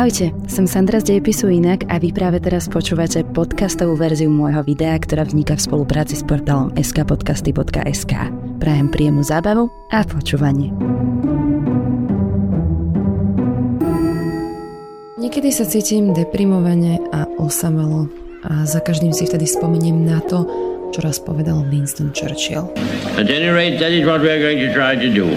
Ahojte, som Sandra z Dejepisu Inak a vy práve teraz počúvate podcastovú verziu môjho videa, ktorá vzniká v spolupráci s portálom skpodcasty.sk. Prajem príjemnú zábavu a počúvanie. Niekedy sa cítim deprimovane a osamelo a za každým si vtedy spomeniem na to, čo raz povedal Winston Churchill. At any rate, that is what we are going to try to do.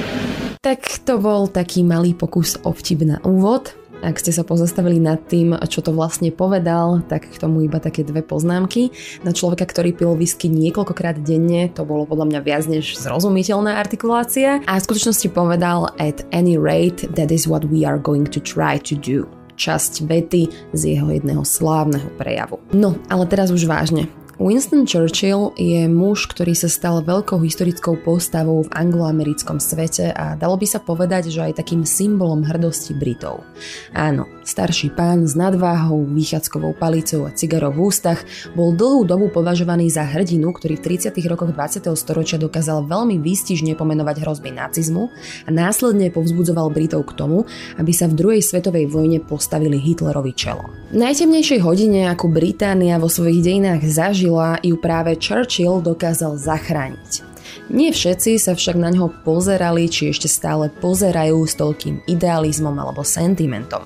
Tak to bol taký malý pokus o vtip na úvod. Ak ste sa pozastavili nad tým, čo to vlastne povedal, tak k tomu iba také dve poznámky. Na človeka, ktorý pil whisky niekoľkokrát denne, to bolo podľa mňa viac než zrozumiteľná artikulácia. A v skutočnosti povedal at any rate, that is what we are going to try to do časť vety z jeho jedného slávneho prejavu. No, ale teraz už vážne. Winston Churchill je muž, ktorý sa stal veľkou historickou postavou v angloamerickom svete a dalo by sa povedať, že aj takým symbolom hrdosti Britov. Áno, starší pán s nadváhou, výchádzkovou palicou a cigarou v ústach bol dlhú dobu považovaný za hrdinu, ktorý v 30. rokoch 20. storočia dokázal veľmi výstižne pomenovať hrozby nacizmu a následne povzbudzoval Britov k tomu, aby sa v druhej svetovej vojne postavili Hitlerovi čelo. Najtemnejšej hodine, ako Británia vo svojich dejinách zažila, zažila, ju práve Churchill dokázal zachrániť. Nie všetci sa však na ňo pozerali, či ešte stále pozerajú s toľkým idealizmom alebo sentimentom.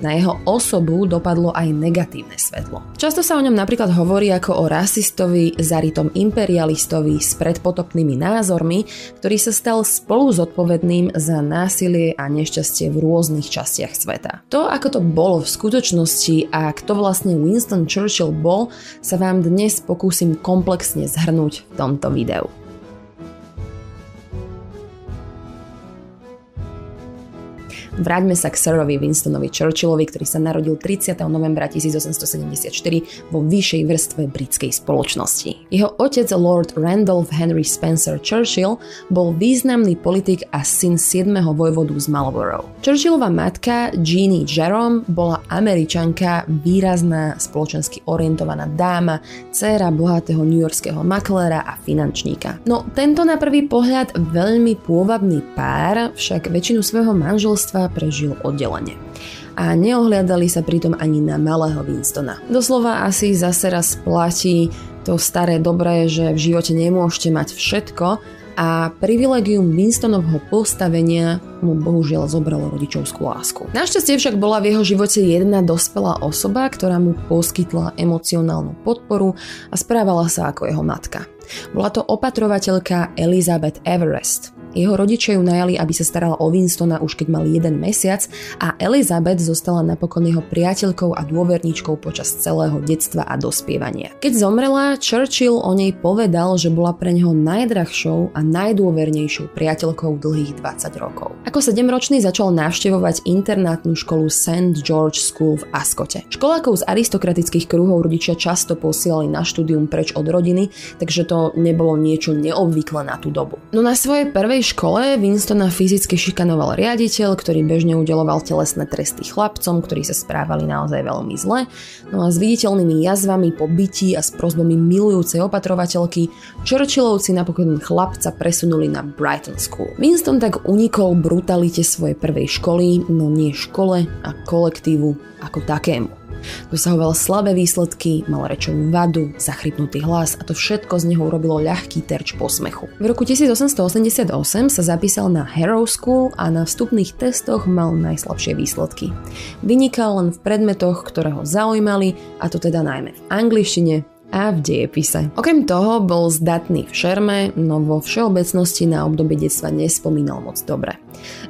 Na jeho osobu dopadlo aj negatívne svetlo. Často sa o ňom napríklad hovorí ako o rasistovi, zaritom imperialistovi s predpotopnými názormi, ktorý sa stal spolu zodpovedným za násilie a nešťastie v rôznych častiach sveta. To, ako to bolo v skutočnosti a kto vlastne Winston Churchill bol, sa vám dnes pokúsim komplexne zhrnúť v tomto videu. Vráťme sa k Sirovi Winstonovi Churchillovi, ktorý sa narodil 30. novembra 1874 vo vyššej vrstve britskej spoločnosti. Jeho otec Lord Randolph Henry Spencer Churchill bol významný politik a syn 7. vojvodu z Marlborough. Churchillova matka Jeannie Jerome bola američanka, výrazná, spoločensky orientovaná dáma, dcéra bohatého newyorského makléra a finančníka. No tento na prvý pohľad veľmi pôvabný pár však väčšinu svojho manželstva prežil oddelenie a neohliadali sa pritom ani na malého Winstona. Doslova asi zase raz platí to staré dobré, že v živote nemôžete mať všetko a privilegium Winstonovho postavenia mu bohužiaľ zobralo rodičovskú lásku. Našťastie však bola v jeho živote jedna dospelá osoba, ktorá mu poskytla emocionálnu podporu a správala sa ako jeho matka. Bola to opatrovateľka Elizabeth Everest. Jeho rodičia ju najali, aby sa starala o Winstona už keď mal jeden mesiac a Elizabeth zostala napokon jeho priateľkou a dôverníčkou počas celého detstva a dospievania. Keď zomrela, Churchill o nej povedal, že bola pre neho najdrahšou a najdôvernejšou priateľkou dlhých 20 rokov. Ako 7-ročný začal navštevovať internátnu školu St. George School v Askote. Školákov z aristokratických kruhov rodičia často posielali na štúdium preč od rodiny, takže to nebolo niečo neobvyklé na tú dobu. No na svojej prvej škole Winstona fyzicky šikanoval riaditeľ, ktorý bežne udeloval telesné tresty chlapcom, ktorí sa správali naozaj veľmi zle. No a s viditeľnými jazvami po byti a s prozbami milujúcej opatrovateľky Churchillovci napokon chlapca presunuli na Brighton School. Winston tak unikol brutalite svojej prvej školy, no nie škole a kolektívu ako takému. Dosahoval slabé výsledky, mal rečovú vadu, zachrypnutý hlas a to všetko z neho urobilo ľahký terč posmechu. V roku 1888 sa zapísal na Harrow School a na vstupných testoch mal najslabšie výsledky. Vynikal len v predmetoch, ktoré ho zaujímali, a to teda najmä v angličtine, a v dejepise. Okrem toho bol zdatný v šerme, no vo všeobecnosti na obdobie detstva nespomínal moc dobre.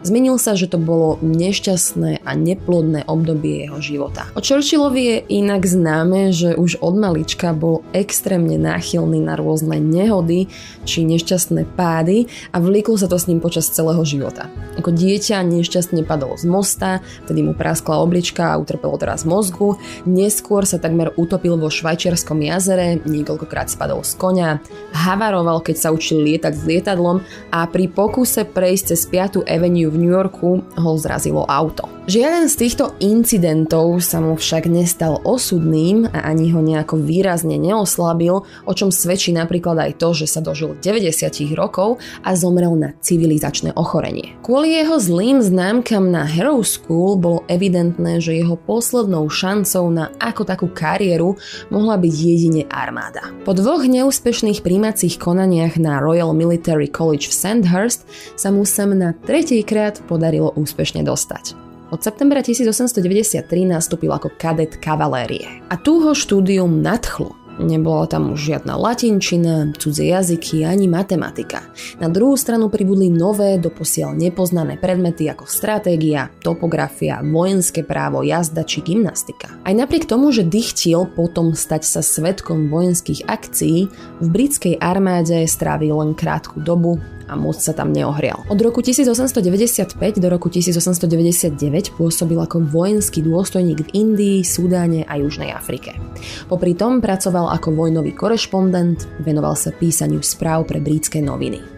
Zmenil sa, že to bolo nešťastné a neplodné obdobie jeho života. O Churchillovi je inak známe, že už od malička bol extrémne náchylný na rôzne nehody či nešťastné pády a vlíklo sa to s ním počas celého života. Ako dieťa nešťastne padol z mosta, vtedy mu praskla oblička a utrpelo teraz mozgu, neskôr sa takmer utopil vo švajčiarskom jazere, niekoľkokrát spadol z konia, havaroval, keď sa učil lietať s lietadlom a pri pokuse prejsť cez 5. Avenue v New Yorku ho zrazilo auto. Žiaden z týchto incidentov sa mu však nestal osudným a ani ho nejako výrazne neoslabil, o čom svedčí napríklad aj to, že sa dožil 90 rokov a zomrel na civilizačné ochorenie. Kvôli jeho zlým známkam na Hero School bolo evidentné, že jeho poslednou šancou na ako takú kariéru mohla byť jedine armáda. Po dvoch neúspešných príjmacích konaniach na Royal Military College v Sandhurst sa mu sem na tretejkrát podarilo úspešne dostať. Od septembra 1893 nastúpil ako kadet kavalérie. A tu ho štúdium nadchlo. Nebola tam už žiadna latinčina, cudzie jazyky ani matematika. Na druhú stranu pribudli nové, doposiaľ nepoznané predmety ako stratégia, topografia, vojenské právo, jazda či gymnastika. Aj napriek tomu, že dychtil potom stať sa svetkom vojenských akcií, v britskej armáde strávil len krátku dobu a moc sa tam neohrial. Od roku 1895 do roku 1899 pôsobil ako vojenský dôstojník v Indii, Sudáne a Južnej Afrike. Popri tom pracoval ako vojnový korešpondent, venoval sa písaniu správ pre britské noviny.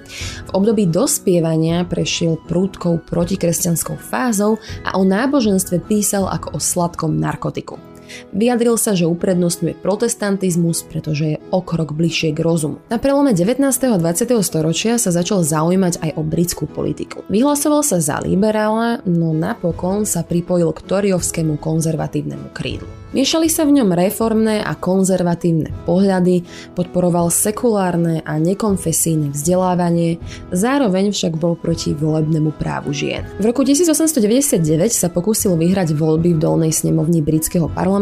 V období dospievania prešiel prúdkou protikresťanskou fázou a o náboženstve písal ako o sladkom narkotiku. Vyjadril sa, že uprednostňuje protestantizmus, pretože je o krok bližšie k rozumu. Na prelome 19. a 20. storočia sa začal zaujímať aj o britskú politiku. Vyhlasoval sa za liberála, no napokon sa pripojil k toriovskému konzervatívnemu krídlu. Miešali sa v ňom reformné a konzervatívne pohľady, podporoval sekulárne a nekonfesijné vzdelávanie, zároveň však bol proti volebnému právu žien. V roku 1899 sa pokúsil vyhrať voľby v dolnej snemovni britského parlamentu,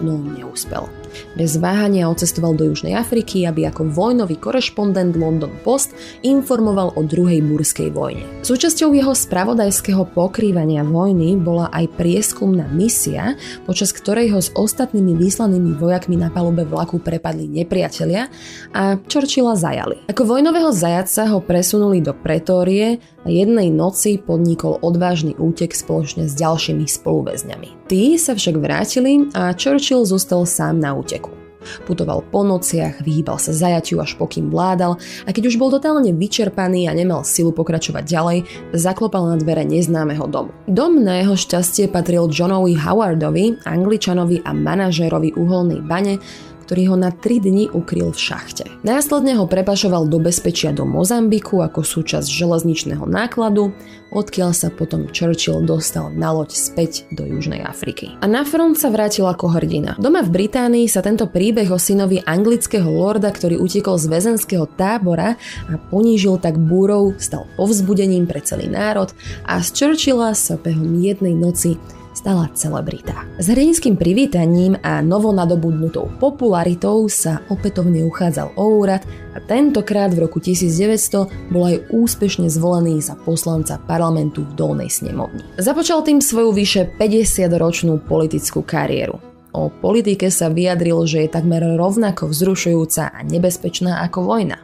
no neúspel. Bez váhania odcestoval do Južnej Afriky, aby ako vojnový korešpondent London Post informoval o druhej burskej vojne. Súčasťou jeho spravodajského pokrývania vojny bola aj prieskumná misia, počas ktorej ho s ostatnými vyslanými vojakmi na palube vlaku prepadli nepriatelia a Churchilla zajali. Ako vojnového zajaca ho presunuli do Pretórie a jednej noci podnikol odvážny útek spoločne s ďalšími spoluväzňami. Tí sa však vrátili a Churchill zostal sám na úteku. Putoval po nociach, vyhýbal sa zajatiu až pokým vládal a keď už bol totálne vyčerpaný a nemal silu pokračovať ďalej, zaklopal na dvere neznámeho domu. Dom na jeho šťastie patril Johnovi Howardovi, angličanovi a manažérovi uholnej bane, ktorý ho na 3 dni ukryl v šachte. Následne ho prepašoval do bezpečia do Mozambiku ako súčasť železničného nákladu, odkiaľ sa potom Churchill dostal na loď späť do Južnej Afriky. A na front sa vrátil ako hrdina. Doma v Británii sa tento príbeh o synovi anglického lorda, ktorý utekol z väzenského tábora a ponížil tak búrov, stal povzbudením pre celý národ a z Churchilla sa behom jednej noci stala celebrita. S hrdinským privítaním a novonadobudnutou popularitou sa opätovne uchádzal o úrad a tentokrát v roku 1900 bol aj úspešne zvolený za poslanca parlamentu v Dolnej snemovni. Započal tým svoju vyše 50-ročnú politickú kariéru. O politike sa vyjadril, že je takmer rovnako vzrušujúca a nebezpečná ako vojna.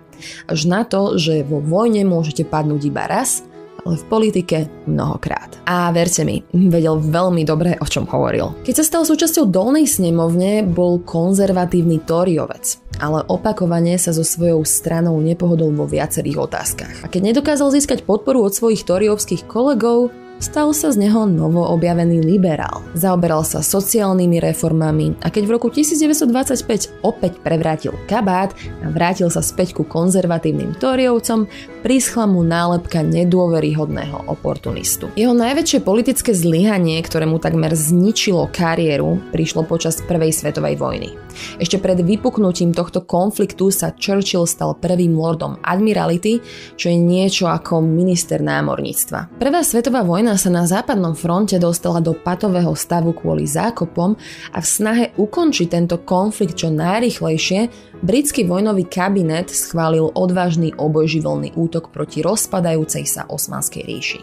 Až na to, že vo vojne môžete padnúť iba raz v politike mnohokrát. A verte mi, vedel veľmi dobre, o čom hovoril. Keď sa stal súčasťou dolnej snemovne, bol konzervatívny toriovec, ale opakovane sa so svojou stranou nepohodol vo viacerých otázkach. A keď nedokázal získať podporu od svojich toriovských kolegov, stal sa z neho novo objavený liberál. Zaoberal sa sociálnymi reformami a keď v roku 1925 opäť prevrátil kabát a vrátil sa späť ku konzervatívnym Tóriovcom, prischla mu nálepka nedôveryhodného oportunistu. Jeho najväčšie politické zlyhanie, ktoré mu takmer zničilo kariéru, prišlo počas Prvej svetovej vojny. Ešte pred vypuknutím tohto konfliktu sa Churchill stal prvým lordom Admiralty, čo je niečo ako minister námorníctva. Prvá svetová Vojna sa na západnom fronte dostala do patového stavu kvôli zákopom a v snahe ukončiť tento konflikt čo najrychlejšie, britský vojnový kabinet schválil odvážny obojživelný útok proti rozpadajúcej sa osmanskej ríši.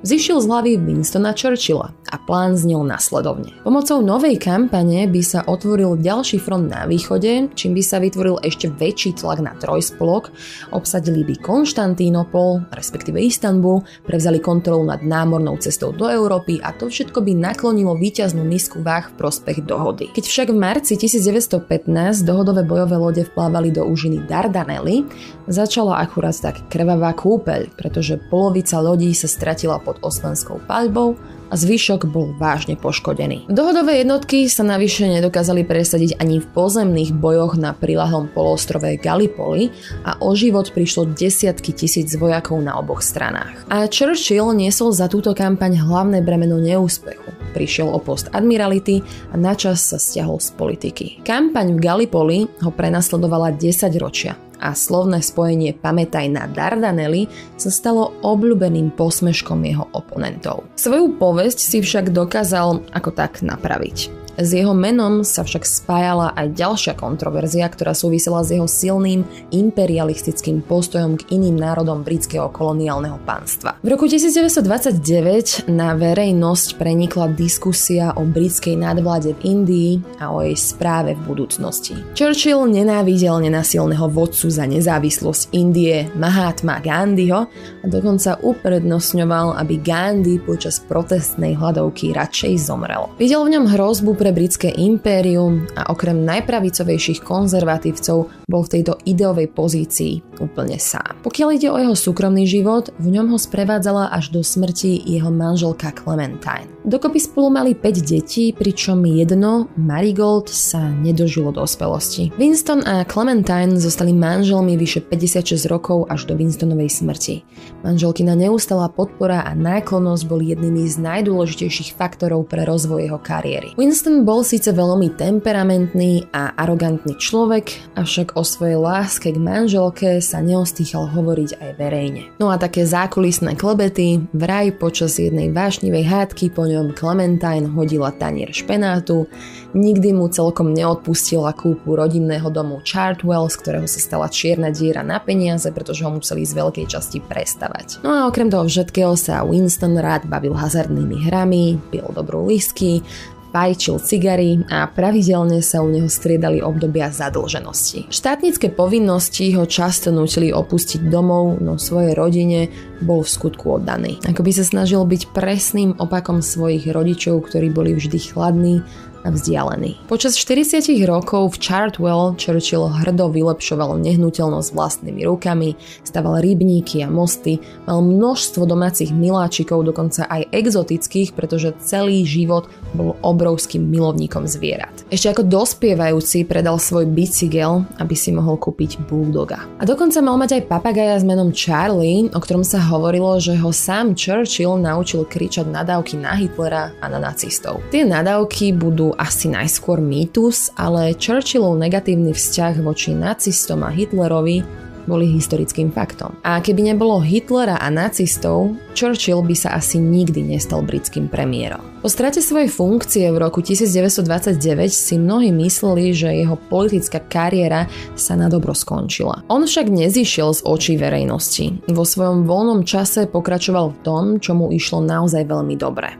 Vzýšiel z hlavy Winstona Churchilla a plán znel nasledovne. Pomocou novej kampane by sa otvoril ďalší front na východe, čím by sa vytvoril ešte väčší tlak na trojspolok, obsadili by Konštantínopol, respektíve Istanbul, prevzali kontrolu nad námornou cestou do Európy a to všetko by naklonilo víťaznú misku váh v prospech dohody. Keď však v marci 1915 dohodové bojové lode vplávali do úžiny Dardanely, začala akurát tak krvavá kúpeľ, pretože polovica lodí sa stratila pod osmanskou paľbou a zvyšok bol vážne poškodený. Dohodové jednotky sa navyše nedokázali presadiť ani v pozemných bojoch na prilahlom polostrove Gallipoli a o život prišlo desiatky tisíc vojakov na oboch stranách. A Churchill niesol za túto kampaň hlavné bremeno neúspechu. Prišiel o post admirality a načas sa stiahol z politiky. Kampaň v Gallipoli ho prenasledovala 10 ročia a slovné spojenie Pamätaj na Dardanely sa stalo obľúbeným posmeškom jeho oponentov. Svoju povesť si však dokázal ako tak napraviť. S jeho menom sa však spájala aj ďalšia kontroverzia, ktorá súvisela s jeho silným imperialistickým postojom k iným národom britského koloniálneho pánstva. V roku 1929 na verejnosť prenikla diskusia o britskej nadvláde v Indii a o jej správe v budúcnosti. Churchill nenávidel nenasilného vodcu za nezávislosť Indie Mahatma Gandhiho a dokonca uprednostňoval, aby Gandhi počas protestnej hladovky radšej zomrel. Videl v ňom hrozbu pre britské impérium a okrem najpravicovejších konzervatívcov bol v tejto ideovej pozícii úplne sám. Pokiaľ ide o jeho súkromný život, v ňom ho sprevádzala až do smrti jeho manželka Clementine. Dokopy spolu mali 5 detí, pričom jedno, Marigold, sa nedožilo dospelosti. Winston a Clementine zostali manželmi vyše 56 rokov až do Winstonovej smrti. Manželkina neustála podpora a náklonnosť boli jednými z najdôležitejších faktorov pre rozvoj jeho kariéry. Winston bol síce veľmi temperamentný a arogantný človek, avšak o svojej láske k manželke sa neostýchal hovoriť aj verejne. No a také zákulisné klebety vraj počas jednej vášnivej hádky po ňom Clementine hodila tanier špenátu, nikdy mu celkom neodpustila kúpu rodinného domu Chartwell, z ktorého sa stala čierna diera na peniaze, pretože ho museli z veľkej časti prestavať. No a okrem toho všetkého sa Winston rád bavil hazardnými hrami, pil dobrú whisky, fajčil cigary a pravidelne sa u neho striedali obdobia zadlženosti. Štátnické povinnosti ho často nutili opustiť domov, no svojej rodine bol v skutku oddaný. Ako by sa snažil byť presným opakom svojich rodičov, ktorí boli vždy chladní a vzdialený. Počas 40 rokov v Chartwell Churchill hrdo vylepšoval nehnuteľnosť vlastnými rukami, staval rybníky a mosty, mal množstvo domácich miláčikov, dokonca aj exotických, pretože celý život bol obrovským milovníkom zvierat. Ešte ako dospievajúci predal svoj bicykel, aby si mohol kúpiť bulldoga. A dokonca mal mať aj papagaja s menom Charlie, o ktorom sa hovorilo, že ho sám Churchill naučil kričať nadávky na Hitlera a na nacistov. Tie nadávky budú asi najskôr mýtus, ale Churchillov negatívny vzťah voči nacistom a Hitlerovi boli historickým faktom. A keby nebolo Hitlera a nacistov, Churchill by sa asi nikdy nestal britským premiérom. Po strate svojej funkcie v roku 1929 si mnohí mysleli, že jeho politická kariéra sa na dobro skončila. On však nezišiel z očí verejnosti. Vo svojom voľnom čase pokračoval v tom, čo mu išlo naozaj veľmi dobre.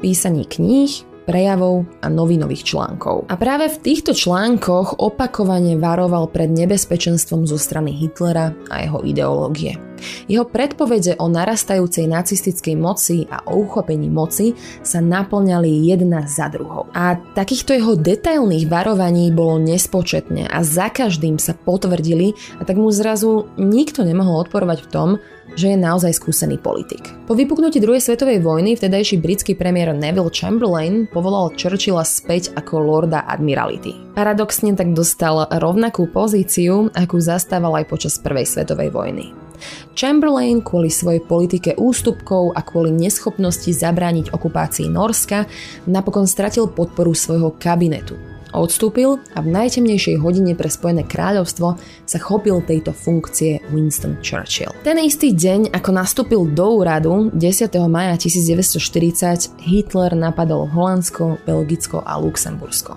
V písaní kníh, prejavov a novinových článkov. A práve v týchto článkoch opakovane varoval pred nebezpečenstvom zo strany Hitlera a jeho ideológie. Jeho predpovede o narastajúcej nacistickej moci a o uchopení moci sa naplňali jedna za druhou. A takýchto jeho detailných varovaní bolo nespočetne a za každým sa potvrdili a tak mu zrazu nikto nemohol odporovať v tom, že je naozaj skúsený politik. Po vypuknutí druhej svetovej vojny vtedajší britský premiér Neville Chamberlain povolal Churchilla späť ako lorda admirality. Paradoxne tak dostal rovnakú pozíciu, akú zastával aj počas prvej svetovej vojny. Chamberlain kvôli svojej politike ústupkov a kvôli neschopnosti zabrániť okupácii Norska napokon stratil podporu svojho kabinetu Odstúpil a v najtemnejšej hodine pre Spojené kráľovstvo sa chopil tejto funkcie Winston Churchill. Ten istý deň, ako nastúpil do úradu 10. maja 1940, Hitler napadol Holandsko, Belgicko a Luxembursko.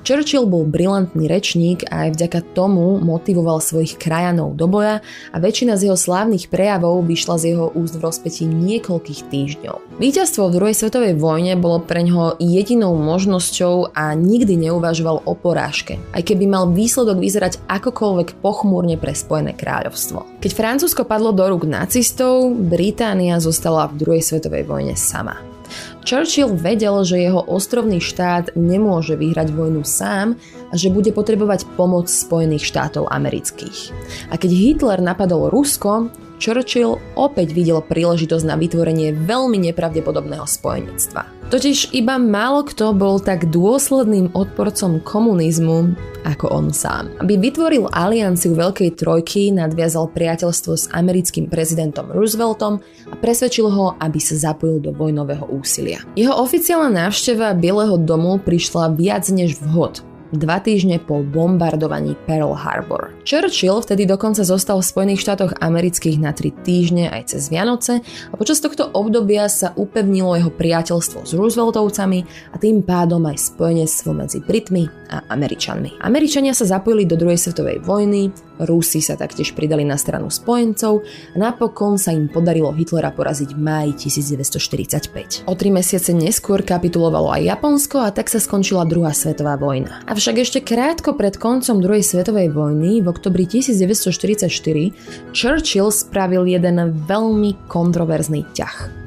Churchill bol brilantný rečník a aj vďaka tomu motivoval svojich krajanov do boja a väčšina z jeho slávnych prejavov vyšla z jeho úst v rozpetí niekoľkých týždňov. Víťazstvo v druhej svetovej vojne bolo pre ňoho jedinou možnosťou a nikdy neuvažoval o porážke, aj keby mal výsledok vyzerať akokoľvek pochmúrne pre Spojené kráľovstvo. Keď Francúzsko padlo do rúk nacistov, Británia zostala v druhej svetovej vojne sama. Churchill vedel, že jeho ostrovný štát nemôže vyhrať vojnu sám a že bude potrebovať pomoc Spojených štátov amerických. A keď Hitler napadol Rusko, Churchill opäť videl príležitosť na vytvorenie veľmi nepravdepodobného spojenectva. Totiž iba málo kto bol tak dôsledným odporcom komunizmu ako on sám. Aby vytvoril alianciu Veľkej trojky, nadviazal priateľstvo s americkým prezidentom Rooseveltom a presvedčil ho, aby sa zapojil do vojnového úsilia. Jeho oficiálna návšteva Bieleho domu prišla viac než vhod, dva týždne po bombardovaní Pearl Harbor. Churchill vtedy dokonca zostal v Spojených štátoch amerických na tri týždne aj cez Vianoce a počas tohto obdobia sa upevnilo jeho priateľstvo s Rooseveltovcami a tým pádom aj spojenectvo medzi Britmi a Američanmi. Američania sa zapojili do druhej svetovej vojny, Rusi sa taktiež pridali na stranu spojencov a napokon sa im podarilo Hitlera poraziť v máji 1945. O tri mesiace neskôr kapitulovalo aj Japonsko a tak sa skončila druhá svetová vojna. Avšak ešte krátko pred koncom druhej svetovej vojny v oktobri 1944 Churchill spravil jeden veľmi kontroverzný ťah.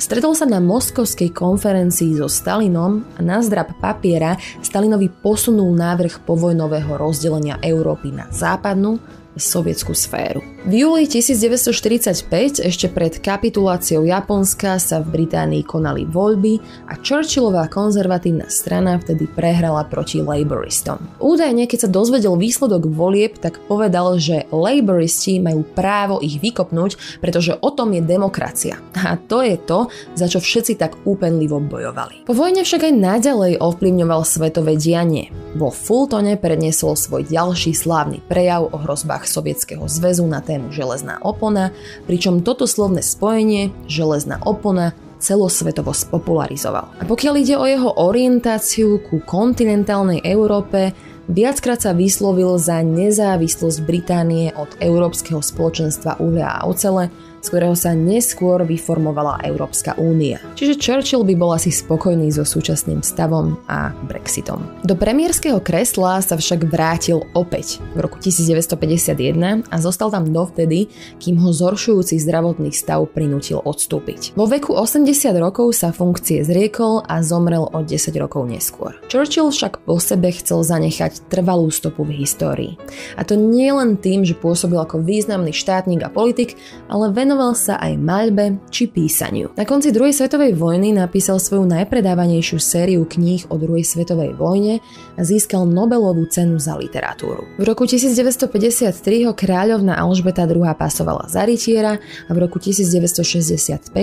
Stretol sa na moskovskej konferencii so Stalinom a na zdrab papiera Stalinovi posunul návrh povojnového rozdelenia Európy na západnú sovietskú sféru. V júli 1945, ešte pred kapituláciou Japonska, sa v Británii konali voľby a Churchillová konzervatívna strana vtedy prehrala proti Labouristom. Údajne, keď sa dozvedel výsledok volieb, tak povedal, že Labouristi majú právo ich vykopnúť, pretože o tom je demokracia. A to je to, za čo všetci tak úpenlivo bojovali. Po vojne však aj naďalej ovplyvňoval svetové dianie. Vo Fultone predniesol svoj ďalší slávny prejav o hrozbách Sovietskeho zväzu na tému železná opona, pričom toto slovné spojenie železná opona celosvetovo spopularizoval. A pokiaľ ide o jeho orientáciu ku kontinentálnej Európe, viackrát sa vyslovil za nezávislosť Británie od Európskeho spoločenstva uhlia a ocele, z ktorého sa neskôr vyformovala Európska únia. Čiže Churchill by bol asi spokojný so súčasným stavom a Brexitom. Do premiérskeho kresla sa však vrátil opäť v roku 1951 a zostal tam dovtedy, kým ho zhoršujúci zdravotný stav prinútil odstúpiť. Vo veku 80 rokov sa funkcie zriekol a zomrel o 10 rokov neskôr. Churchill však po sebe chcel zanechať trvalú stopu v histórii. A to nie len tým, že pôsobil ako významný štátnik a politik, ale ven Venoval sa aj maľbe či písaniu. Na konci druhej svetovej vojny napísal svoju najpredávanejšiu sériu kníh o druhej svetovej vojne a získal Nobelovú cenu za literatúru. V roku 1953 ho kráľovna Alžbeta II pasovala za rytiera a v roku 1965,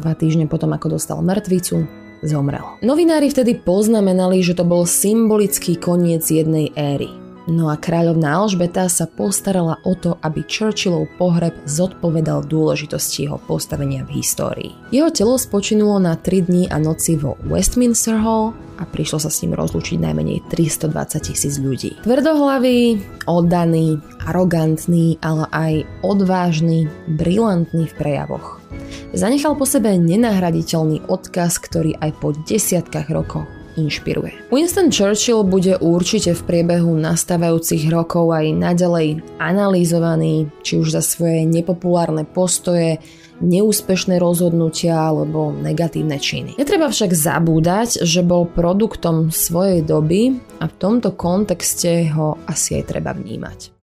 dva týždne potom ako dostal mŕtvicu, zomrel. Novinári vtedy poznamenali, že to bol symbolický koniec jednej éry. No a kráľovná Alžbeta sa postarala o to, aby Churchillov pohreb zodpovedal dôležitosti jeho postavenia v histórii. Jeho telo spočinulo na 3 dní a noci vo Westminster Hall a prišlo sa s ním rozlúčiť najmenej 320 tisíc ľudí. Tvrdohlavý, oddaný, arogantný, ale aj odvážny, brilantný v prejavoch. Zanechal po sebe nenahraditeľný odkaz, ktorý aj po desiatkách rokov inšpiruje. Winston Churchill bude určite v priebehu nastávajúcich rokov aj naďalej analýzovaný, či už za svoje nepopulárne postoje, neúspešné rozhodnutia alebo negatívne činy. Netreba však zabúdať, že bol produktom svojej doby a v tomto kontexte ho asi aj treba vnímať.